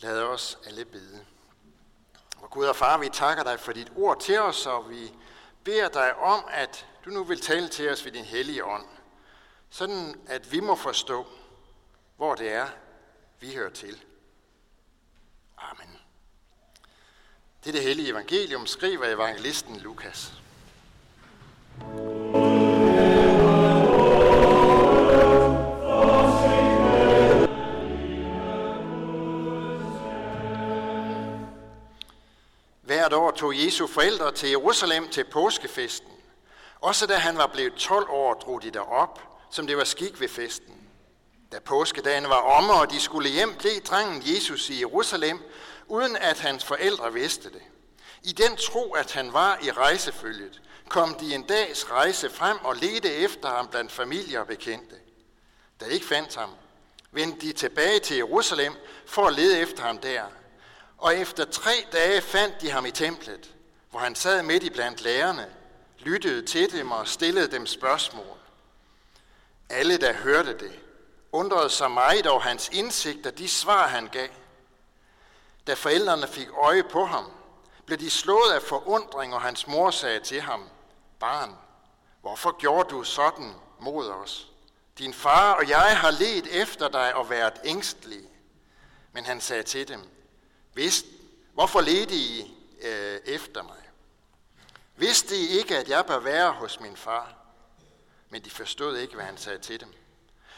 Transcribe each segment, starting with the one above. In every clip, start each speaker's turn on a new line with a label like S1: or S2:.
S1: Lad os alle bede. Og Gud og far, vi takker dig for dit ord til os, og vi beder dig om, at du nu vil tale til os ved din hellige ånd, sådan at vi må forstå, hvor det er, vi hører til. Amen. Det er det hellige evangelium, skriver evangelisten Lukas. thank you tog Jesu forældre til Jerusalem til påskefesten. Også da han var blevet 12 år, drog de derop, som det var skik ved festen. Da påskedagen var omme, og de skulle hjem, blev drengen Jesus i Jerusalem, uden at hans forældre vidste det. I den tro, at han var i rejsefølget, kom de en dags rejse frem og ledte efter ham blandt familier og bekendte. Da de ikke fandt ham, vendte de tilbage til Jerusalem for at lede efter ham der. Og efter tre dage fandt de ham i templet, hvor han sad midt i blandt lærerne, lyttede til dem og stillede dem spørgsmål. Alle, der hørte det, undrede sig meget over hans indsigt og de svar, han gav. Da forældrene fik øje på ham, blev de slået af forundring, og hans mor sagde til ham, Barn, hvorfor gjorde du sådan mod os? Din far og jeg har let efter dig og været ængstlige. Men han sagde til dem, Vidst, hvorfor ledte I øh, efter mig? Vidste I ikke, at jeg bør være hos min far? Men de forstod ikke, hvad han sagde til dem.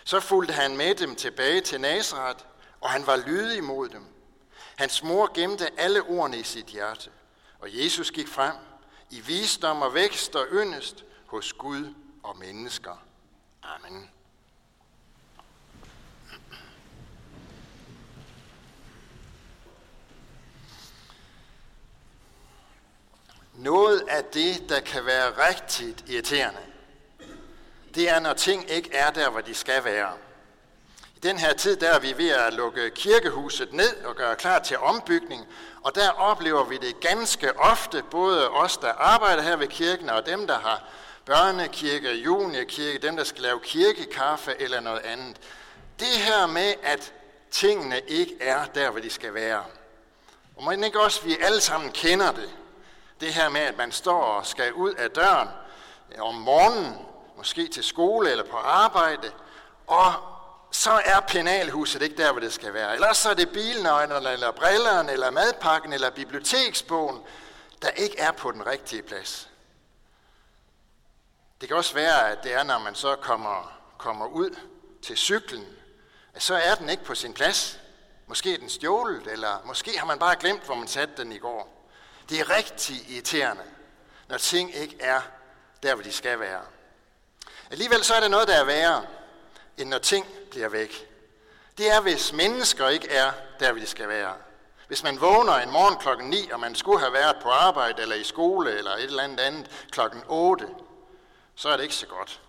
S1: Så fulgte han med dem tilbage til Nazareth, og han var lydig mod dem. Hans mor gemte alle ordene i sit hjerte, og Jesus gik frem i visdom og vækst og yndest hos Gud og mennesker. Amen. Noget af det, der kan være rigtigt irriterende, det er, når ting ikke er der, hvor de skal være. I den her tid, der er vi ved at lukke kirkehuset ned og gøre klar til ombygning, og der oplever vi det ganske ofte, både os, der arbejder her ved kirken, og dem, der har børnekirke, juniorkirke, dem, der skal lave kirkekaffe eller noget andet. Det her med, at tingene ikke er der, hvor de skal være. Og man ikke også, vi alle sammen kender det. Det her med, at man står og skal ud af døren om morgenen, måske til skole eller på arbejde, og så er penalhuset ikke der, hvor det skal være. Ellers så er det bilnøglerne, eller brillerne, eller madpakken, eller biblioteksbogen, der ikke er på den rigtige plads. Det kan også være, at det er, når man så kommer, kommer ud til cyklen, at så er den ikke på sin plads. Måske er den stjålet, eller måske har man bare glemt, hvor man satte den i går. Det er rigtig irriterende, når ting ikke er der, hvor de skal være. Alligevel så er der noget, der er værre, end når ting bliver væk. Det er, hvis mennesker ikke er der, hvor de skal være. Hvis man vågner en morgen klokken 9, og man skulle have været på arbejde, eller i skole, eller et eller andet andet klokken 8, så er det ikke så godt.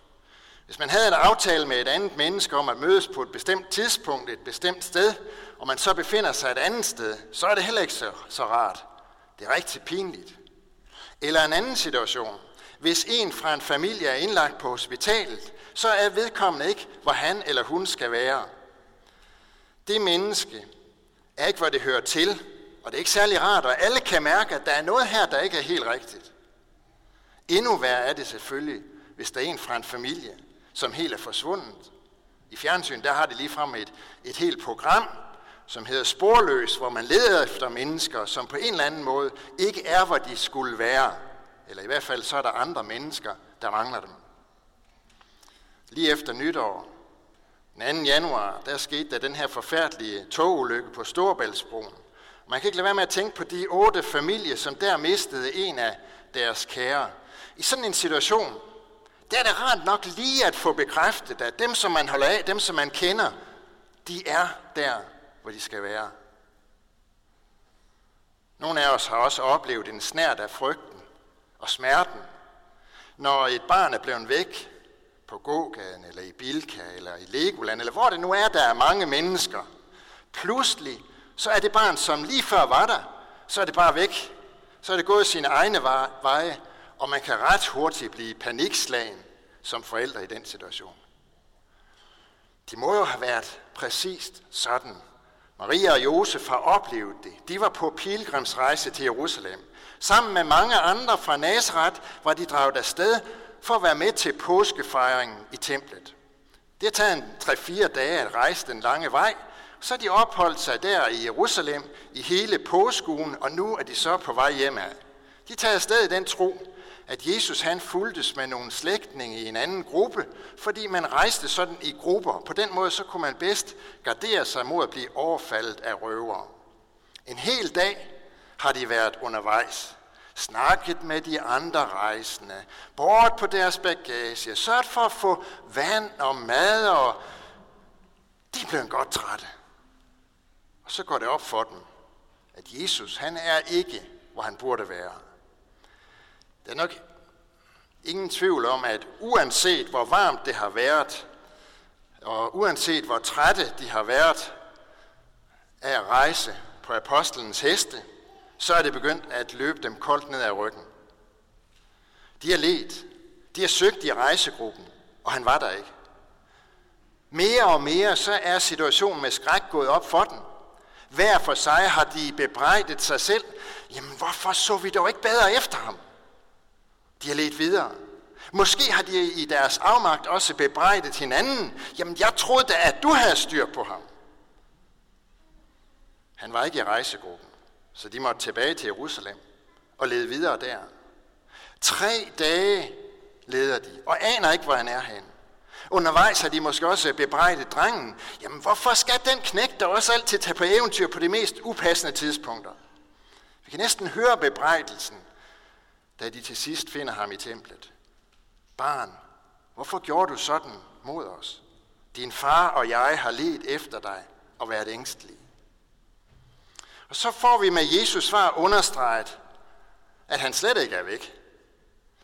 S1: Hvis man havde en aftale med et andet menneske om at mødes på et bestemt tidspunkt, et bestemt sted, og man så befinder sig et andet sted, så er det heller ikke så, så rart. Det er rigtig pinligt. Eller en anden situation. Hvis en fra en familie er indlagt på hospitalet, så er vedkommende ikke, hvor han eller hun skal være. Det menneske er ikke, hvor det hører til, og det er ikke særlig rart, og alle kan mærke, at der er noget her, der ikke er helt rigtigt. Endnu værre er det selvfølgelig, hvis der er en fra en familie, som helt er forsvundet. I fjernsyn, der har det ligefrem et, et helt program, som hedder Sporløs, hvor man leder efter mennesker, som på en eller anden måde ikke er, hvor de skulle være. Eller i hvert fald så er der andre mennesker, der mangler dem. Lige efter nytår, den 2. januar, der skete der den her forfærdelige togulykke på Storebæltsbroen. Man kan ikke lade være med at tænke på de otte familier, som der mistede en af deres kære. I sådan en situation, der er det rart nok lige at få bekræftet, at dem, som man holder af, dem, som man kender, de er der, hvor de skal være. Nogle af os har også oplevet en snært af frygten og smerten, når et barn er blevet væk på gågaden, eller i Bilka, eller i Legoland, eller hvor det nu er, der er mange mennesker. Pludselig, så er det barn, som lige før var der, så er det bare væk. Så er det gået sine egne veje, og man kan ret hurtigt blive panikslagen som forældre i den situation. Det må jo have været præcist sådan, Maria og Josef har oplevet det. De var på pilgrimsrejse til Jerusalem. Sammen med mange andre fra Nazareth var de draget afsted for at være med til påskefejringen i templet. Det har taget en 3-4 dage at rejse den lange vej, så de opholdt sig der i Jerusalem i hele påskuen, og nu er de så på vej hjemad. De tager afsted i den tro, at Jesus han fuldtes med nogle slægtninge i en anden gruppe, fordi man rejste sådan i grupper. På den måde så kunne man bedst gardere sig mod at blive overfaldet af røvere. En hel dag har de været undervejs. Snakket med de andre rejsende, bort på deres bagage, sørget for at få vand og mad, og de blev godt trætte. Og så går det op for dem, at Jesus han er ikke, hvor han burde være. Der er nok ingen tvivl om, at uanset hvor varmt det har været, og uanset hvor trætte de har været af at rejse på apostlenes heste, så er det begyndt at løbe dem koldt ned ad ryggen. De har let. De har søgt i rejsegruppen, og han var der ikke. Mere og mere så er situationen med skræk gået op for den. Hver for sig har de bebrejdet sig selv. Jamen, hvorfor så vi dog ikke bedre efter ham? De har let videre. Måske har de i deres afmagt også bebrejdet hinanden. Jamen, jeg troede da, at du havde styr på ham. Han var ikke i rejsegruppen, så de måtte tilbage til Jerusalem og lede videre der. Tre dage leder de, og aner ikke, hvor han er hen. Undervejs har de måske også bebrejdet drengen. Jamen, hvorfor skal den knægt der også altid tage på eventyr på de mest upassende tidspunkter? Vi kan næsten høre bebrejdelsen da de til sidst finder ham i templet. Barn, hvorfor gjorde du sådan mod os? Din far og jeg har let efter dig og været ængstelige. Og så får vi med Jesus svar understreget, at han slet ikke er væk.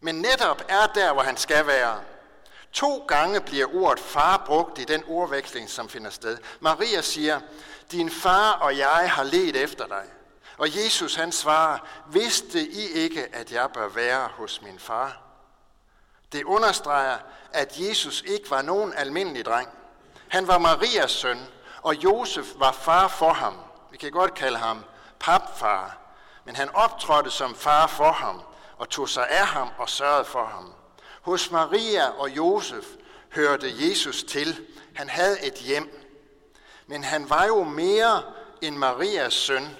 S1: Men netop er der, hvor han skal være. To gange bliver ordet far brugt i den ordveksling, som finder sted. Maria siger, din far og jeg har let efter dig. Og Jesus han svarer, vidste I ikke, at jeg bør være hos min far? Det understreger, at Jesus ikke var nogen almindelig dreng. Han var Marias søn, og Josef var far for ham. Vi kan godt kalde ham papfar, men han optrådte som far for ham og tog sig af ham og sørgede for ham. Hos Maria og Josef hørte Jesus til. Han havde et hjem, men han var jo mere end Marias søn,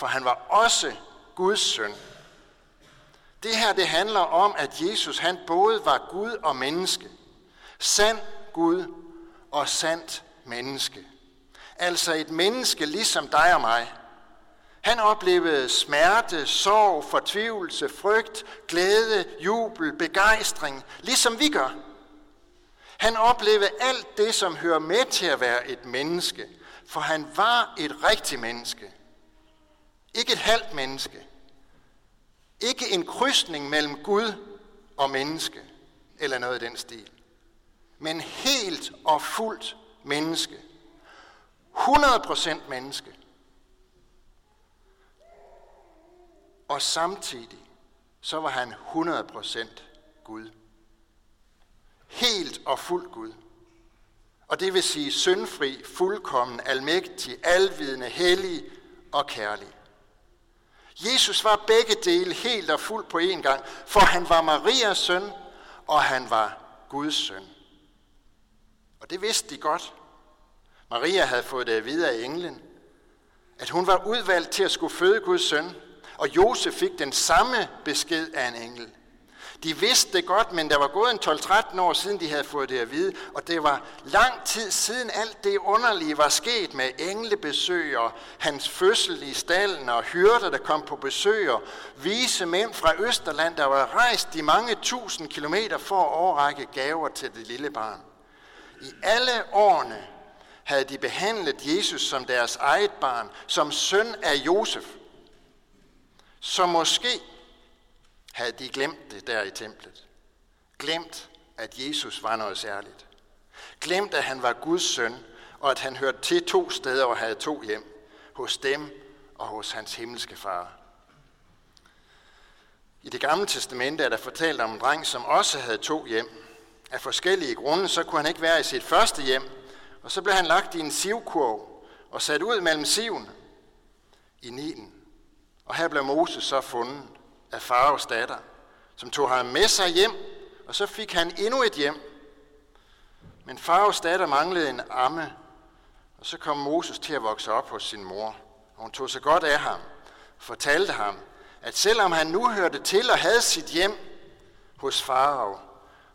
S1: for han var også Guds søn. Det her det handler om, at Jesus han både var Gud og menneske. Sand Gud og sandt menneske. Altså et menneske ligesom dig og mig. Han oplevede smerte, sorg, fortvivlelse, frygt, glæde, jubel, begejstring, ligesom vi gør. Han oplevede alt det, som hører med til at være et menneske, for han var et rigtigt menneske. Ikke et halvt menneske. Ikke en krydsning mellem Gud og menneske, eller noget i den stil. Men helt og fuldt menneske. 100% menneske. Og samtidig, så var han 100% Gud. Helt og fuldt Gud. Og det vil sige syndfri, fuldkommen, almægtig, alvidende, hellig og kærlig. Jesus var begge dele helt og fuldt på én gang, for han var Marias søn, og han var Guds søn. Og det vidste de godt. Maria havde fået det at vide af englen, at hun var udvalgt til at skulle føde Guds søn, og Josef fik den samme besked af en engel. De vidste det godt, men der var gået en 12-13 år siden, de havde fået det at vide, og det var lang tid siden alt det underlige var sket med englebesøg og hans fødsel i stallen og hyrder, der kom på besøg og vise mænd fra Østerland, der var rejst de mange tusind kilometer for at overrække gaver til det lille barn. I alle årene havde de behandlet Jesus som deres eget barn, som søn af Josef. Så måske havde de glemt det der i templet. Glemt, at Jesus var noget særligt. Glemt, at han var Guds søn, og at han hørte til to steder og havde to hjem. Hos dem og hos hans himmelske far. I det gamle testamente er der fortalt om en dreng, som også havde to hjem. Af forskellige grunde, så kunne han ikke være i sit første hjem, og så blev han lagt i en sivkurv, og sat ud mellem siven i Nilen. Og her blev Moses så fundet af Faraos datter, som tog ham med sig hjem, og så fik han endnu et hjem. Men Faraos datter manglede en amme, og så kom Moses til at vokse op hos sin mor. Og hun tog sig godt af ham, fortalte ham, at selvom han nu hørte til og havde sit hjem hos Farao,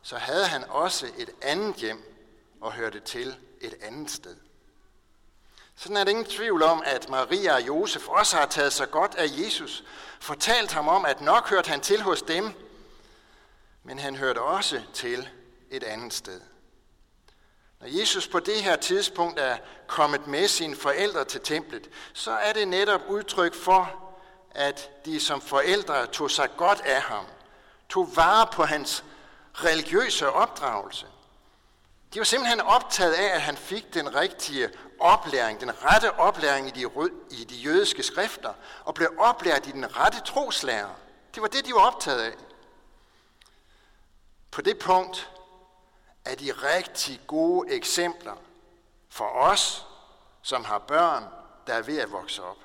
S1: så havde han også et andet hjem og hørte til et andet sted. Sådan er det ingen tvivl om, at Maria og Josef også har taget sig godt af Jesus, fortalt ham om, at nok hørte han til hos dem, men han hørte også til et andet sted. Når Jesus på det her tidspunkt er kommet med sine forældre til templet, så er det netop udtryk for, at de som forældre tog sig godt af ham, tog vare på hans religiøse opdragelse. De var simpelthen optaget af, at han fik den rigtige oplæring, den rette oplæring i de, i de jødiske skrifter, og blev oplært i den rette troslærer. Det var det, de var optaget af. På det punkt er de rigtig gode eksempler for os, som har børn, der er ved at vokse op.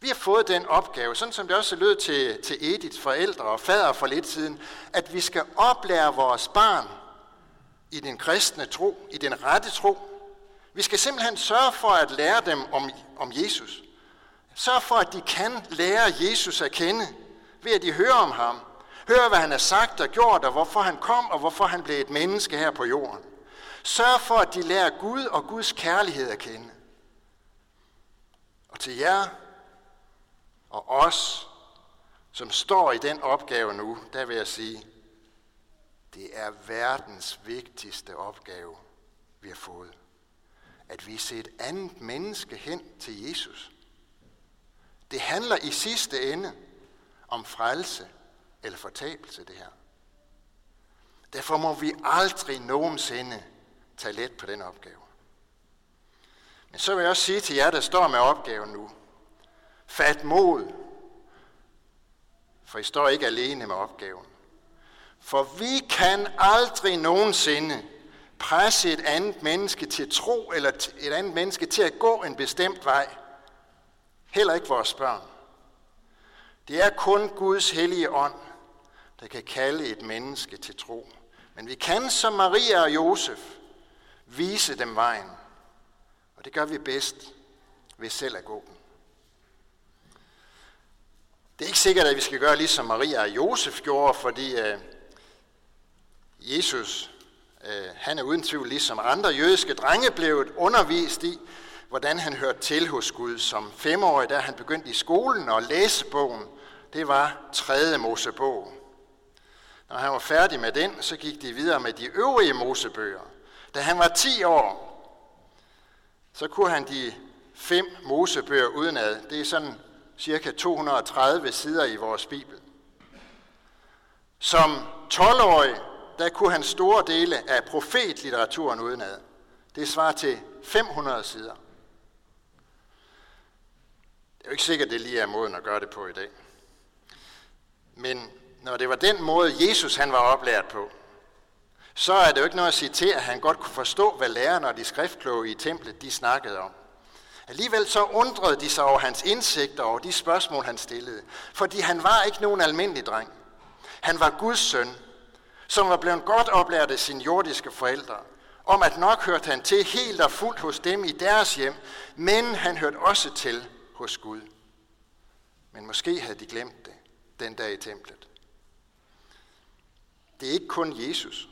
S1: Vi har fået den opgave, sådan som det også lød til, til Ediths forældre og fader for lidt siden, at vi skal oplære vores barn i den kristne tro, i den rette tro. Vi skal simpelthen sørge for at lære dem om, om Jesus. Sørge for, at de kan lære Jesus at kende, ved at de hører om ham. Hører, hvad han har sagt og gjort, og hvorfor han kom, og hvorfor han blev et menneske her på jorden. Sørg for, at de lærer Gud og Guds kærlighed at kende. Og til jer og os, som står i den opgave nu, der vil jeg sige, det er verdens vigtigste opgave, vi har fået. At vi ser et andet menneske hen til Jesus. Det handler i sidste ende om frelse eller fortabelse, det her. Derfor må vi aldrig nogensinde tage let på den opgave. Men så vil jeg også sige til jer, der står med opgaven nu, fat mod, for I står ikke alene med opgaven. For vi kan aldrig nogensinde presse et andet menneske til tro, eller et andet menneske til at gå en bestemt vej. Heller ikke vores børn. Det er kun Guds hellige ånd, der kan kalde et menneske til tro. Men vi kan som Maria og Josef vise dem vejen. Og det gør vi bedst ved selv at gå den. Det er ikke sikkert, at vi skal gøre ligesom Maria og Josef gjorde, fordi øh, Jesus, øh, han er uden tvivl ligesom andre jødiske drenge, blevet undervist i, hvordan han hørte til hos Gud. Som femårig, da han begyndte i skolen og læse bogen, det var tredje Mosebog. Når han var færdig med den, så gik de videre med de øvrige Mosebøger. Da han var 10 år, så kunne han de fem Mosebøger udenad. Det er sådan cirka 230 sider i vores Bibel. Som 12-årig, der kunne han store dele af profetlitteraturen udenad. Det svarer til 500 sider. Det er jo ikke sikkert, det lige er måden at gøre det på i dag. Men når det var den måde, Jesus han var oplært på, så er det jo ikke noget at sige til, at han godt kunne forstå, hvad lærerne og de skriftkloge i templet de snakkede om. Alligevel så undrede de sig over hans indsigter og de spørgsmål, han stillede. Fordi han var ikke nogen almindelig dreng. Han var Guds søn, som var blevet godt oplært af sine jordiske forældre, om at nok hørte han til helt og fuldt hos dem i deres hjem, men han hørte også til hos Gud. Men måske havde de glemt det den dag i templet. Det er ikke kun Jesus,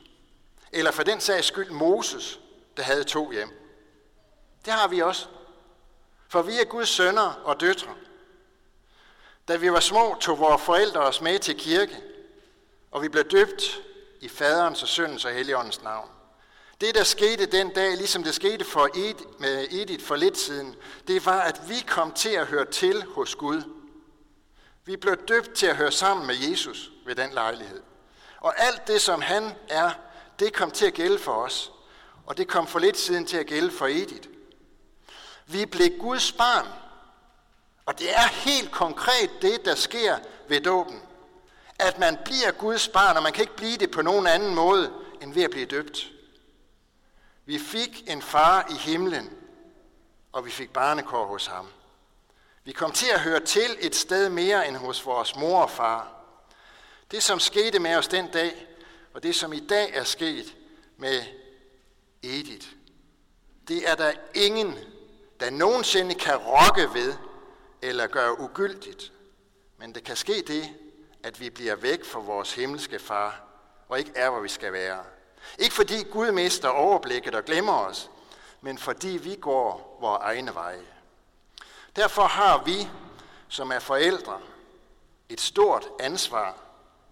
S1: eller for den sags skyld Moses, der havde to hjem. Det har vi også. For vi er Guds sønner og døtre. Da vi var små, tog vores forældre os med til kirke, og vi blev døbt i faderens og søndens og helligåndens navn. Det, der skete den dag, ligesom det skete for Edith, med Edith for lidt siden, det var, at vi kom til at høre til hos Gud. Vi blev døbt til at høre sammen med Jesus ved den lejlighed. Og alt det, som han er, det kom til at gælde for os. Og det kom for lidt siden til at gælde for Edith. Vi blev Guds barn. Og det er helt konkret det, der sker ved dåben. At man bliver Guds barn, og man kan ikke blive det på nogen anden måde, end ved at blive døbt. Vi fik en far i himlen, og vi fik barnekår hos ham. Vi kom til at høre til et sted mere end hos vores mor og far. Det, som skete med os den dag, og det, som i dag er sket med Edith, det er der ingen, der nogensinde kan rokke ved eller gøre ugyldigt. Men det kan ske det, at vi bliver væk fra vores himmelske far, og ikke er, hvor vi skal være. Ikke fordi Gud mister overblikket og glemmer os, men fordi vi går vores egne veje. Derfor har vi, som er forældre, et stort ansvar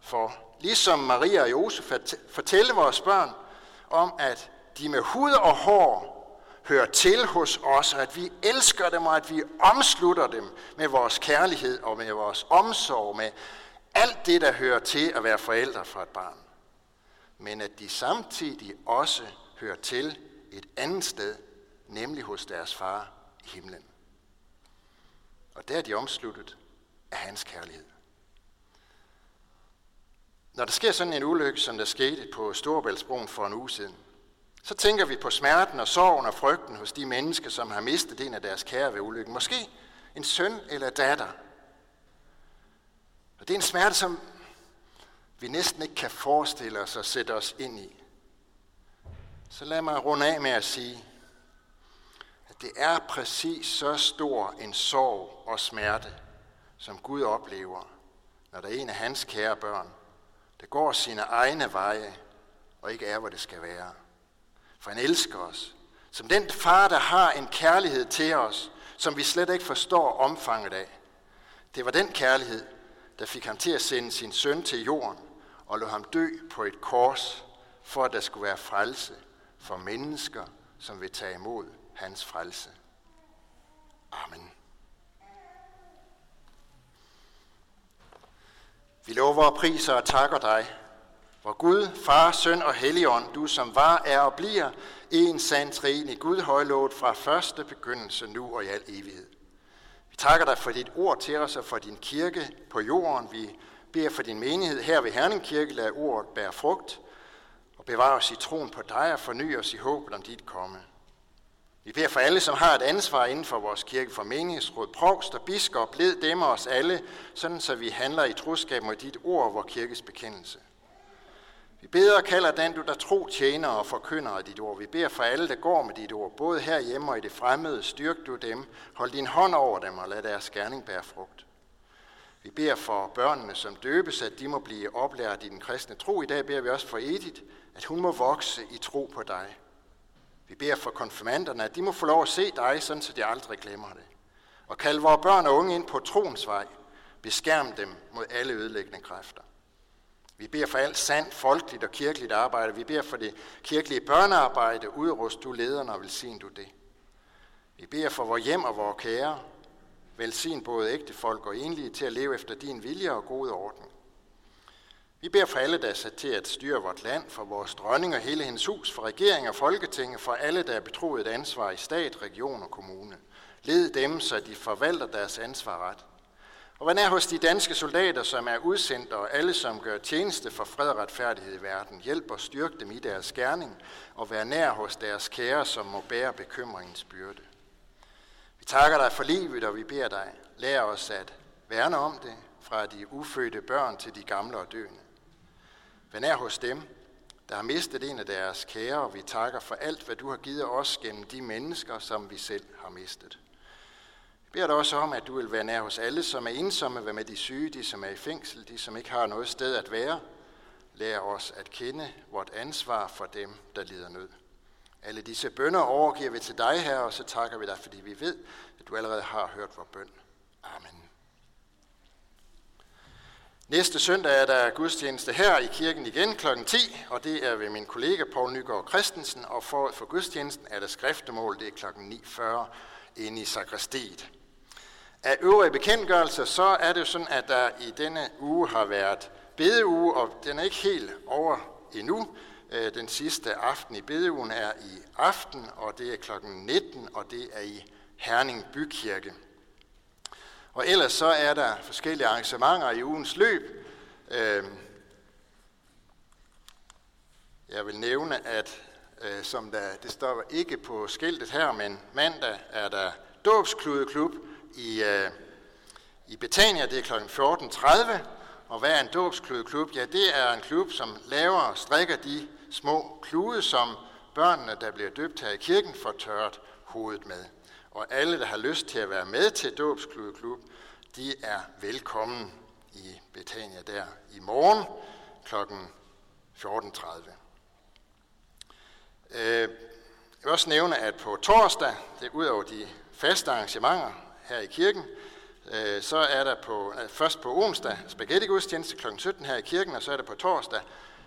S1: for, ligesom Maria og Josef, at fortælle vores børn om, at de med hud og hår hører til hos os, og at vi elsker dem, og at vi omslutter dem med vores kærlighed og med vores omsorg, med alt det, der hører til at være forældre for et barn. Men at de samtidig også hører til et andet sted, nemlig hos deres far i himlen. Og der er de omsluttet af hans kærlighed. Når der sker sådan en ulykke, som der skete på Storebæltsbroen for en uge siden, så tænker vi på smerten og sorgen og frygten hos de mennesker, som har mistet en af deres kære ved ulykken. Måske en søn eller datter. Og det er en smerte, som vi næsten ikke kan forestille os at sætte os ind i. Så lad mig runde af med at sige, at det er præcis så stor en sorg og smerte, som Gud oplever, når der er en af hans kære børn, der går sine egne veje og ikke er, hvor det skal være for han elsker os. Som den far, der har en kærlighed til os, som vi slet ikke forstår omfanget af. Det var den kærlighed, der fik ham til at sende sin søn til jorden og lå ham dø på et kors, for at der skulle være frelse for mennesker, som vil tage imod hans frelse. Amen. Vi lover og priser og takker dig, hvor Gud, Far, Søn og Helligånd, du som var, er og bliver, en sand trin i Gud højlået fra første begyndelse nu og i al evighed. Takker dig for dit ord til os og for din kirke på jorden. Vi beder for din menighed her ved Herning Kirke, lad ordet bære frugt og bevare os i troen på dig og forny os i håbet om dit komme. Vi beder for alle, som har et ansvar inden for vores kirke, for menighedsråd, provst og biskop, led dem og os alle, sådan så vi handler i troskab mod dit ord og vores kirkes bekendelse. Vi beder og kalder den, du der tro tjener og forkynder af dit ord. Vi beder for alle, der går med dit ord, både herhjemme og i det fremmede. Styrk du dem, hold din hånd over dem og lad deres gerning bære frugt. Vi beder for børnene, som døbes, at de må blive oplært i den kristne tro. I dag beder vi også for Edith, at hun må vokse i tro på dig. Vi beder for konfirmanderne, at de må få lov at se dig, sådan så de aldrig glemmer det. Og kald vores børn og unge ind på troens vej. Beskærm dem mod alle ødelæggende kræfter. Vi beder for alt sandt, folkeligt og kirkeligt arbejde. Vi beder for det kirkelige børnearbejde. Udrust du lederne og velsign du det. Vi beder for vores hjem og vores kære. Velsign både ægte folk og enlige til at leve efter din vilje og gode orden. Vi beder for alle, der er sat til at styre vort land, for vores dronning og hele hendes hus, for regering og folketing, for alle, der er betroet et ansvar i stat, region og kommune. Led dem, så de forvalter deres ansvar ret. Og hvad er hos de danske soldater, som er udsendt, og alle, som gør tjeneste for fred og retfærdighed i verden, hjælp og styrk dem i deres gerning, og vær nær hos deres kære, som må bære bekymringens byrde. Vi takker dig for livet, og vi beder dig, lær os at værne om det, fra de ufødte børn til de gamle og døende. Vær nær hos dem, der har mistet en af deres kære, og vi takker for alt, hvad du har givet os gennem de mennesker, som vi selv har mistet beder dig også om, at du vil være nær hos alle, som er ensomme, være med de syge, de som er i fængsel, de som ikke har noget sted at være. Lær os at kende vort ansvar for dem, der lider nød. Alle disse bønder overgiver vi til dig, her, og så takker vi dig, fordi vi ved, at du allerede har hørt vores bøn. Amen. Næste søndag er der gudstjeneste her i kirken igen kl. 10, og det er ved min kollega Poul Nygaard Christensen, og for, for gudstjenesten er der skriftemål, det er kl. 9.40 inde i sakristiet. Af øvrige bekendtgørelser, så er det jo sådan, at der i denne uge har været bedeuge, og den er ikke helt over endnu. Øh, den sidste aften i bedeugen er i aften, og det er kl. 19, og det er i Herning Bykirke. Og ellers så er der forskellige arrangementer i ugens løb. Øh, jeg vil nævne, at øh, som der, det står ikke på skiltet her, men mandag er der dåbskludeklub i, øh, i Betania, det er kl. 14.30. Og hvad er en dåbskludeklub? Ja, det er en klub, som laver og strikker de små klude, som børnene, der bliver døbt her i kirken, får tørret hovedet med. Og alle, der har lyst til at være med til dåbskludeklub, de er velkommen i Betania der i morgen kl. 14.30. Øh, jeg vil også nævne, at på torsdag, det er ud over de faste arrangementer her i kirken, øh, så er der på, øh, først på onsdag spaghetti gudstjeneste kl. 17 her i kirken, og så er der på torsdag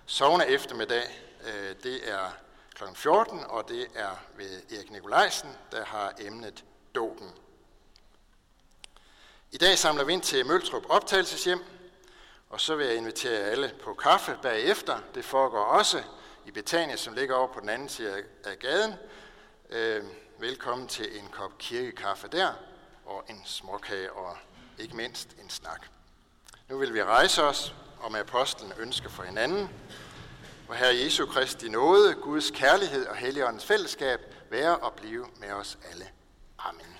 S1: sovende eftermiddag. Øh, det er kl. 14, og det er ved Erik Nikolajsen, der har emnet dåben. I dag samler vi ind til Møltrup optagelseshjem, og så vil jeg invitere alle på kaffe bagefter. Det foregår også i Betania, som ligger over på den anden side af gaden. Velkommen til en kop kirkekaffe der, og en småkage, og ikke mindst en snak. Nu vil vi rejse os og med apostlen ønske for hinanden. Og Herre Jesu Kristi nåde, Guds kærlighed og Helligåndens fællesskab være og blive med os alle. Amen.